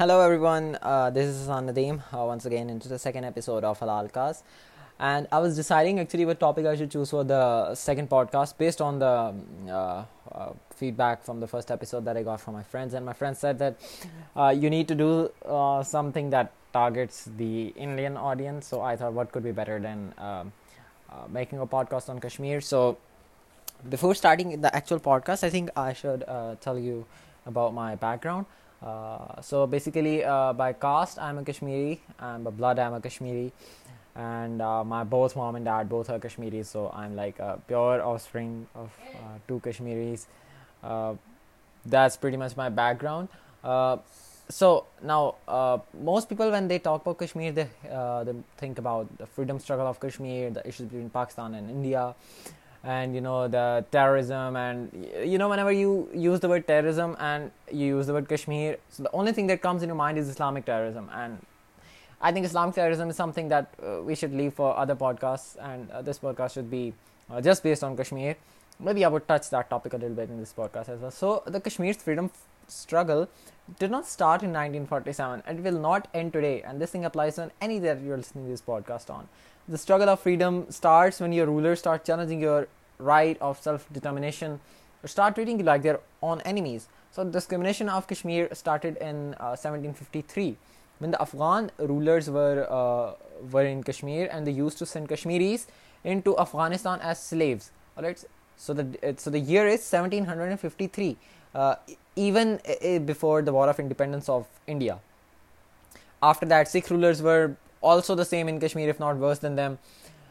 Hello everyone, uh, this is Hassan Nadeem uh, once again into the second episode of Halalcast, and I was deciding actually what topic I should choose for the second podcast based on the um, uh, feedback from the first episode that I got from my friends, and my friends said that you need to do something that targets the Indian audience. So I thought what could be better than um, making a podcast on Kashmir. So before starting the actual podcast, I think I should tell you about my background. Uh, so basically, uh, by caste, I'm a Kashmiri, and by blood, I'm a Kashmiri, and uh, my both mom and dad both are Kashmiris, so I'm like a pure offspring of two Kashmiris. That's pretty much my background. So now, most people, when they talk about Kashmir, they think about the freedom struggle of Kashmir, the issues between Pakistan and India, and the terrorism, and whenever you use the word terrorism and you use the word Kashmir, so the only thing that comes in your mind is Islamic terrorism. And I think Islamic terrorism is something that uh, we should leave for other podcasts, and uh, this podcast should be uh, just based on Kashmir. Maybe I would touch that topic a little bit in this podcast as well. So the Kashmir's freedom struggle did not start in 1947, and it will not end today, and this thing applies on any that you're listening to this podcast on. The struggle of freedom starts when your rulers start challenging your right of self-determination or start treating you like their own enemies. So discrimination of Kashmir started in 1753 uh, when the Afghan rulers uh, were in Kashmir, and they used to send Kashmiris into Afghanistan as slaves. All right. Uh, so the year is 1753, even before the War of Independence of India. After that, Sikh rulers were also the same in Kashmir, if not worse than them.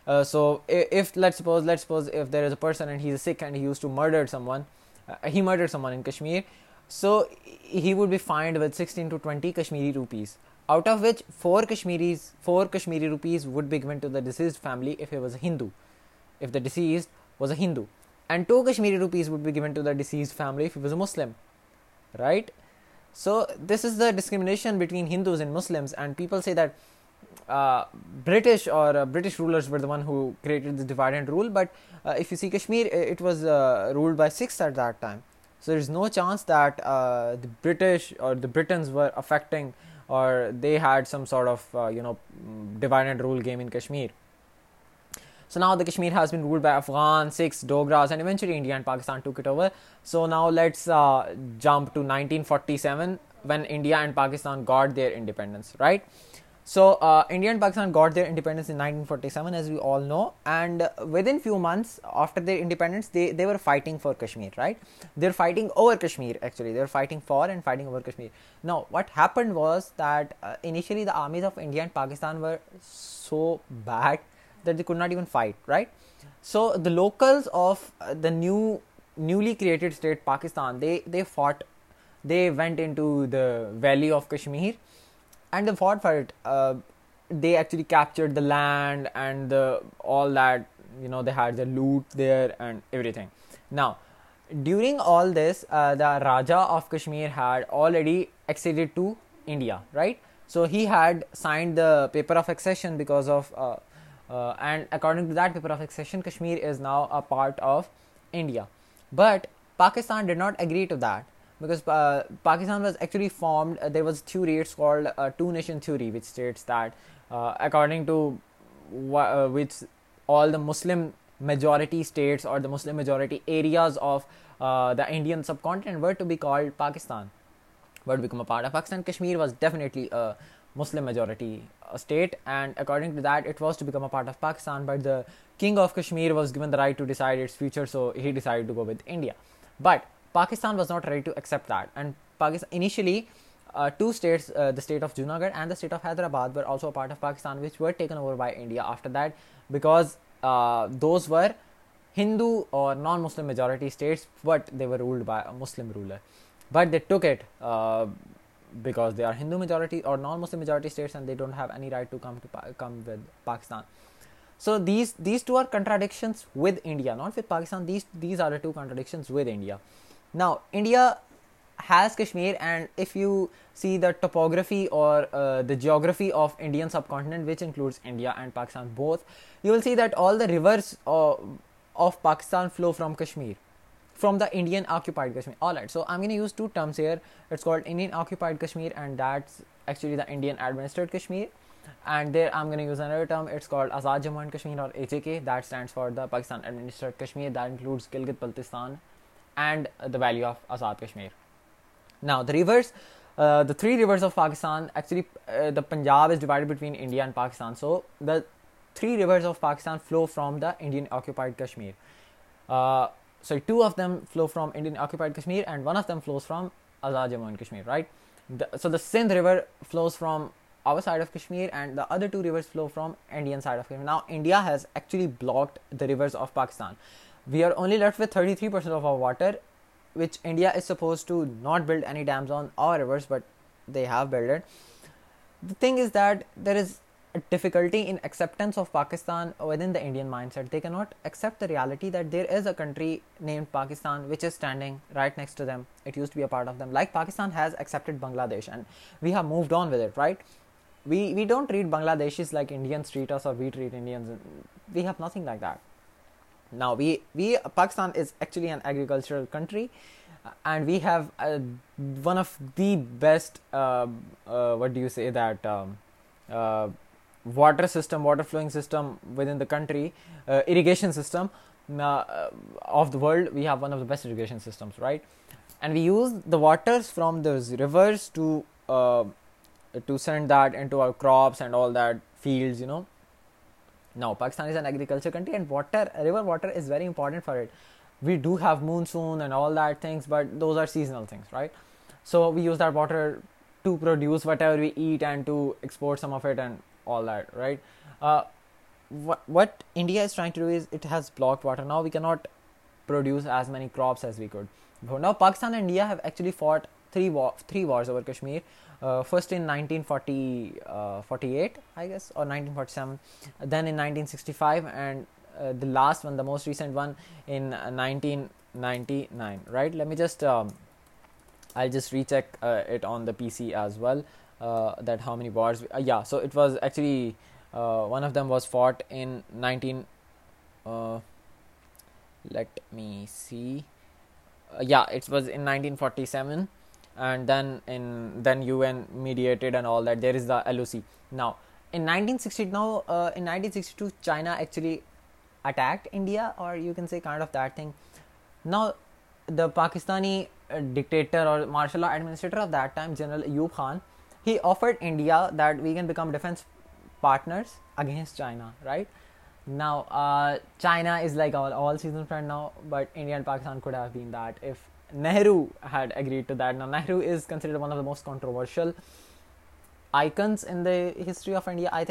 Uh, so if let's suppose if there is a person and he's sick and he used to murder someone, uh, he murdered someone in Kashmir, so he would be fined with 16 to 20 Kashmiri rupees, out of which 4 Kashmiri rupees would be given to the deceased family if he was a Hindu, if the deceased was a Hindu, and 2 Kashmiri rupees would be given to the deceased family if he was a Muslim, right? So this is the discrimination between Hindus and Muslims, and people say that British or British rulers were the one who created this divide and rule, but uh, if you see Kashmir, it was uh, ruled by Sikhs at that time. So there is no chance that uh, the British or the Britons were affecting, or they had some sort of divide and rule game in Kashmir. So now the Kashmir has been ruled by Afghan, Sikhs, Dogras, and eventually India and Pakistan took it over. So now let's jump to 1947, when India and Pakistan got their independence, right? So uh, India and Pakistan got their independence in 1947, as we all know, and within few months after their independence, they were fighting for Kashmir, right? They're fighting over Kashmir, actually. They were fighting for and fighting over Kashmir. Now, what happened was that uh, initially the armies of India and Pakistan were so bad that they could not even fight, right? So the locals of uh, the newly created state Pakistan, they fought. They went into the valley of Kashmir and they fought for it. Uh, they actually captured the land and all that. They had the loot there and everything. Now, during all this, uh, the Raja of Kashmir had already acceded to India, right? So he had signed the paper of accession uh, and according to that paper of accession, Kashmir is now a part of India. But Pakistan did not agree to that because uh, Pakistan was actually formed, uh, there was theory, it's called uh, two-nation theory, which states that according to which all the Muslim majority states or the Muslim majority areas of the Indian subcontinent were to be called Pakistan, were to become a part of Pakistan. Kashmir was definitely a Muslim majority state, and according to that it was to become a part of Pakistan, but the king of Kashmir was given the right to decide its future, so he decided to go with India. But Pakistan was not ready to accept that, and Pakistan initially uh, two states, uh, the state of Junagadh and the state of Hyderabad, were also a part of Pakistan, which were taken over by India after that, because uh, those were Hindu or non-Muslim majority states, but they were ruled by a Muslim ruler. But they took it because they are Hindu majority or non-Muslim majority states, and they don't have any right to come with Pakistan. So these two are contradictions with India, not with Pakistan. These are the two contradictions with India. Now, India has Kashmir, and if you see the topography or uh, the geography of Indian subcontinent, which includes India and Pakistan both, you will see that all the rivers uh, of Pakistan flow from Kashmir, from the Indian occupied Kashmir. Alright, so I'm going to use two terms here. It's called Indian occupied Kashmir, and that's actually the Indian administered Kashmir. And there I'm going to use another term. It's called Azad Jammu and Kashmir, or AJK. That stands for the Pakistan administered Kashmir. That includes Gilgit Baltistan and the valley of Azad Kashmir. Now the rivers, uh, the three rivers of Pakistan, actually uh, the Punjab is divided between India and Pakistan. So the three rivers of Pakistan flow from the Indian occupied Kashmir. Uh, so two of them flow from Indian occupied Kashmir and one of them flows from Azad Jammu and Kashmir, right? So the Sindh River flows from our side of Kashmir and the other two rivers flow from Indian side of Kashmir. Now India has actually blocked the rivers of Pakistan we are only left with 33% of our water, which India is supposed to not build any dams on or rivers, but they have built it. The thing is that there is a difficulty in acceptance of Pakistan within the Indian mindset. They cannot accept the reality that there is a country named Pakistan which is standing right next to them. It used to be a part of them. Like Pakistan has accepted Bangladesh and we have moved on with it, right? We don't treat Bangladeshis like Indians treat us, or we treat Indians. We have nothing like that. Now Pakistan is actually an agricultural country, uh, and we have uh, one of the best uh, um, water system, water flowing system within the country, irrigation system of the world. We have one of the best irrigation systems, right? And we use the waters from those rivers to send that into our crops and all that, fields, now, Pakistan is an agriculture country, and water, river water is very important for it. We do have monsoon and all that things, but those are seasonal things, right? So we use that water to produce whatever we eat and to export some of it and all that, right? Uh, what India is trying to do is it has blocked water. Now we cannot produce as many crops as we could. Now Pakistan and India have actually fought three wars over Kashmir. Uh, first in 1948, uh, I guess, or 1947, then in 1965, and uh, the last one, the most recent one, in 1999, right? Let me just um, I'll just recheck it on the PC as well, that how many wars yeah, so it was actually one of them was fought in let me see, yeah, it was in 1947, and then then U N mediated there is Dasi actually attack India اورن second of that thing now the Pakistani dictator or martial are administrator of that time general Ayub Khan he offered India that we can become defence partners against China right now China is like now but India most کنٹروس in the history of India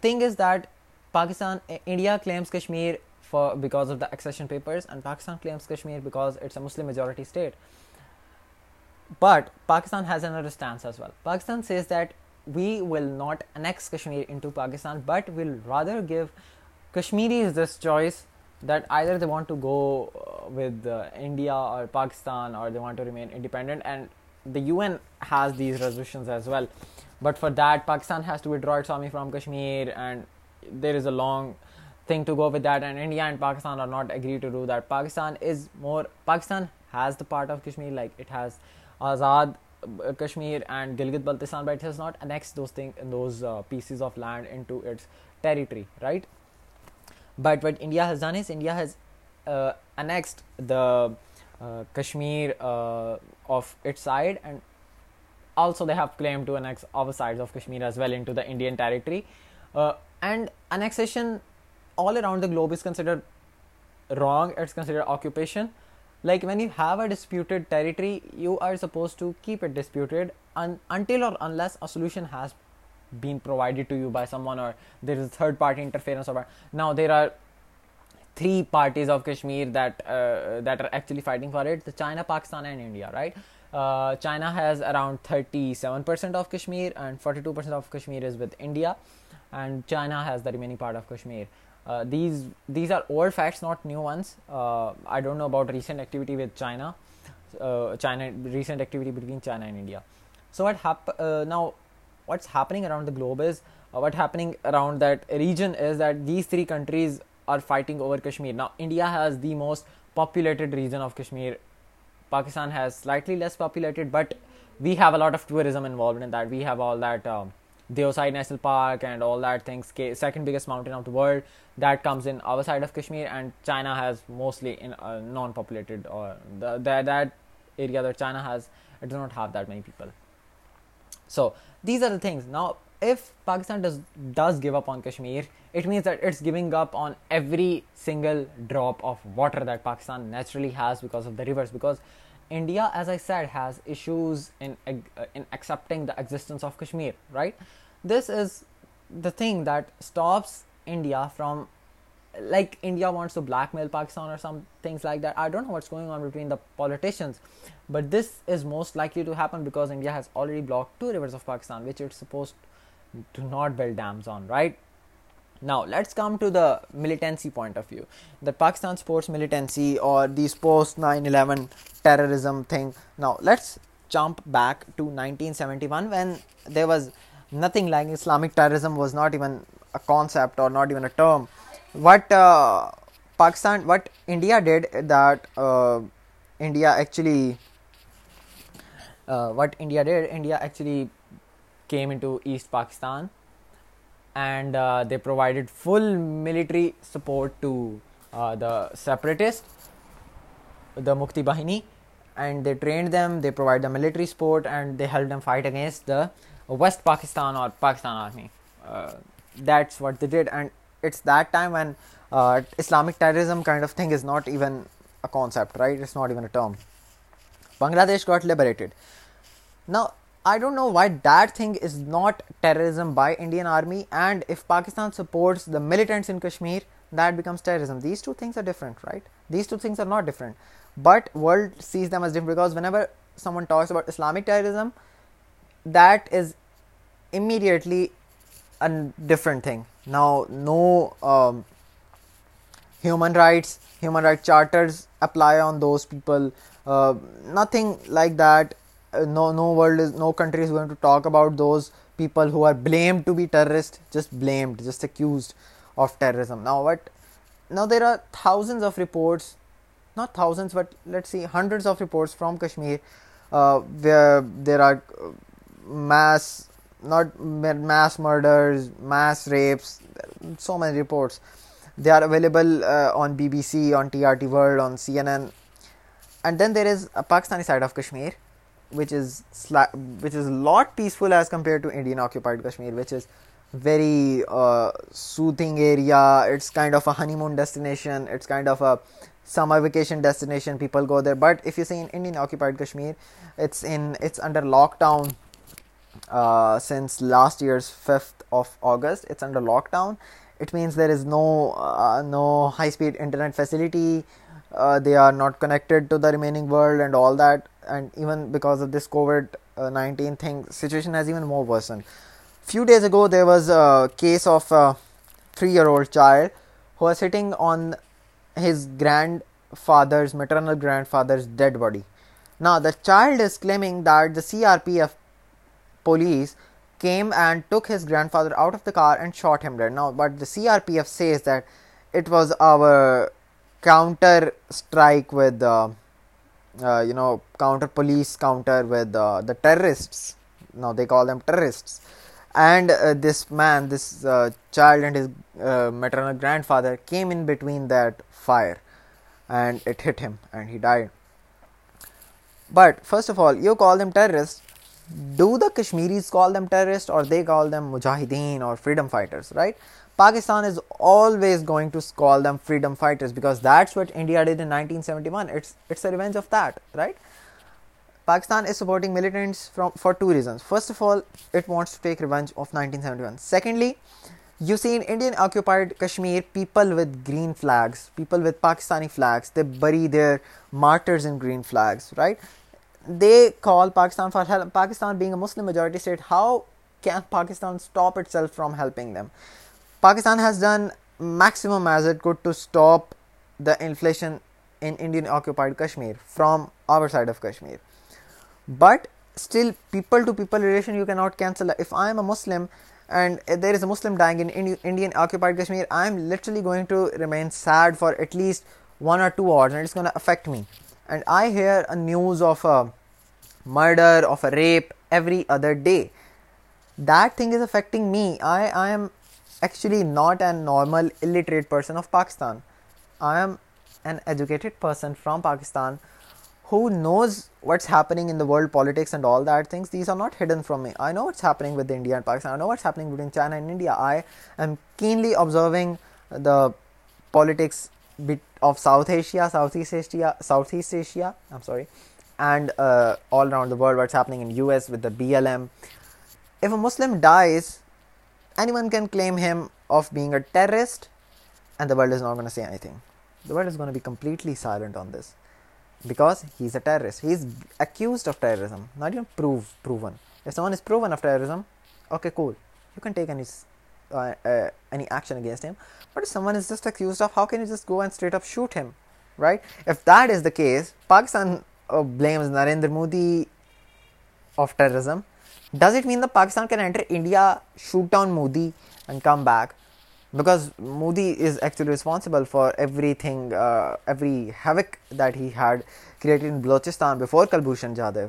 thing is that Pakistan for because of داسن papers and Pakistan claims Kashmir because majority state but Pakistan has an other stance Pakistan says that We will not annex Kashmir into Pakistan, but will rather give Kashmiris this choice that either they want to go uh, with uh, India or Pakistan, or they want to remain independent. And the UN has these resolutions as well. But for that, Pakistan has to withdraw its army from Kashmir, and there is a long thing to go with that. And India and Pakistan are not agreed to do that. Pakistan has the part of Kashmir, like it has Azad Kashmir and Gilgit-Baltistan, but it has not annexed those uh, pieces of land into its territory, right? But what India has done is India has uh, annexed the uh, Kashmir of its side, and also they have claimed to annex other sides of Kashmir as well into the Indian territory. And annexation all around the globe is considered wrong, it's considered occupation. Like when you have a disputed territory, you are supposed to keep it disputed until or unless a solution has been provided to you by someone, or there is a third party interference. Or now there are three parties of Kashmir uh, that are actually fighting for it: the China, Pakistan and India, right? Uh, China has around 37% of Kashmir and 42% of Kashmir is with India, and China has the remaining part of Kashmir. Uh, these are old facts, not new ones. Uh, I don't know about recent activity with China. Uh, recent activity between China and India. So now what's happening around the globe is, what's happening around that region is that these three countries are fighting over Kashmir. Now India has the most populated region of Kashmir. Pakistan has slightly less populated, but we have a lot of tourism involved in that. We have all that um, Deosai National Park and all that things, second biggest mountain of the world, that comes in our side of Kashmir, and China has mostly in uh, non-populated, or uh, that area that China has, it does not have that many people. So these are the things. Now, if Pakistan does give up on Kashmir, it means that it's giving up on every single drop of water that Pakistan naturally has because of the rivers, because India, as I said, has issues uh, in accepting the existence of Kashmir, right? This is the thing that stops India from, like, India wants to blackmail Pakistan or some things like that. I don't know what's going on between the politicians, but this is most likely to happen because India has already blocked two rivers of Pakistan, which it's supposed to not build dams on, right? Now let's come to the militancy point of view. The Pakistan sports militancy or these post 9/11 terrorism thing. Now let's jump back to 1971 when there was nothing like Islamic terrorism, was not even a concept or not even a term. What uh, India did that uh, uh, India actually came into East Pakistan and uh, they provided full military support to uh, the separatists, the Mukti Bahini, and they trained them, they provided the military support, and they helped them fight against the West Pakistan or Pakistan Army. Uh, that's what they did, and it's that time when Islamic terrorism kind of thing is not even a concept, right? It's not even a term. Bangladesh got liberated. Now, I don't know why that thing is not terrorism by Indian army, and if Pakistan supports the militants in Kashmir, that becomes terrorism. These two things are different, right? These two things are not different, but world sees them as different because whenever someone talks about Islamic terrorism, that is immediately a different thing. Now, no um, human rights charters apply on those people. Uh, nothing like that no country is going to talk about those people who are blamed to be terrorists, just accused of terrorism. Now there are thousands of reports, not thousands, but let's see, hundreds of reports from Kashmir uh, where there are uh, mass murders, mass rapes, so many reports. They are available uh, on BBC, on TRT World, on CNN. And then there is a Pakistani side of Kashmir which is a lot peaceful as compared to Indian occupied Kashmir, which is very uh, soothing area. It's kind of a honeymoon destination. It's kind of a summer vacation destination. People go there. But if you see in Indian occupied Kashmir, it's under lockdown uh, since last year's 5th of August. It's under lockdown. It means there is no uh, high speed internet facility. They are not connected to the remaining world and all that and even because of this COVID-19 uh, thing, situation has even more worsened. Few days ago, there was a case of a 3-year-old child who was sitting on his maternal grandfather's dead body. Now, the child is claiming that the CRPF police came and took his grandfather out of the car and shot him dead. Now, but the CRPF says that it was our counter strike with uh, uh, counter with uh, the terrorists. Now they call them terrorists. And uh, this child and his maternal grandfather came in between that fire, and it hit him and he died. But first of all, you call them terrorists, do the Kashmiris call them terrorist or they call them mujahideen or freedom fighters right Pakistan is always going to call them freedom fighters what India in nineteen seventy of that right Pakistan is supporting militants from for two reasons first of all it wants to take revenge of nineteen seventy one secondly you seen Indian occupied Kashmir people with green flags people with Pakistani flags they bury their martyrs in green flags right They call Pakistan for help. Pakistan being a Muslim majority state, how can Pakistan stop itself from helping them? Pakistan has done maximum as it could to stop the inflation in Indian occupied Kashmir from our side of Kashmir. But still, people to people relation you cannot cancel. If I am a Muslim and there is a Muslim dying in Indian occupied Kashmir, I am literally going to remain sad for at least 1 or 2 hours, and it's going to affect me and I hear a news of a murder, of a rape every other day. That thing is affecting me. I am actually not a normal illiterate person of Pakistan. I am an educated person from Pakistan who knows what's happening in the world politics and all that things. These are not hidden from me. I know what's happening with India and Pakistan. I know what's happening between China and India. I am keenly observing the politics of South Asia, Southeast Asia, I'm sorry, and uh, all around the world, what's happening in US with the BLM. If a Muslim dies, anyone can claim him of being a terrorist, and the world is not going to say anything. The world is going to be completely silent on this, because he's a terrorist. He's accused of terrorism, not even proven. If someone is proven of terrorism, okay, cool, you can take any case Pakistan blames Narendra Modi of terrorism does it mean the Pakistan can enter India shoot down Modi and come back because Modi is actually responsible for everything every havoc that had created in Balochistan before Kulbhushan Jadhav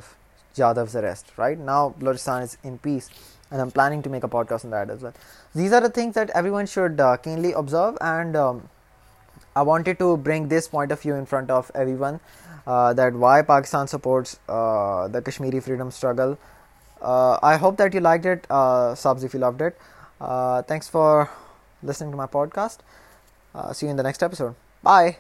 Jadhav arrest right now Balochistan is in peace And I'm planning to make a podcast on that as well. These are the things that everyone should uh, keenly observe. And um, I wanted to bring this point of view in front of everyone, uh, that why Pakistan supports uh, the Kashmiri freedom struggle. I hope that you liked it, subs if you loved it. Thanks for listening to my podcast. See you in the next episode. Bye.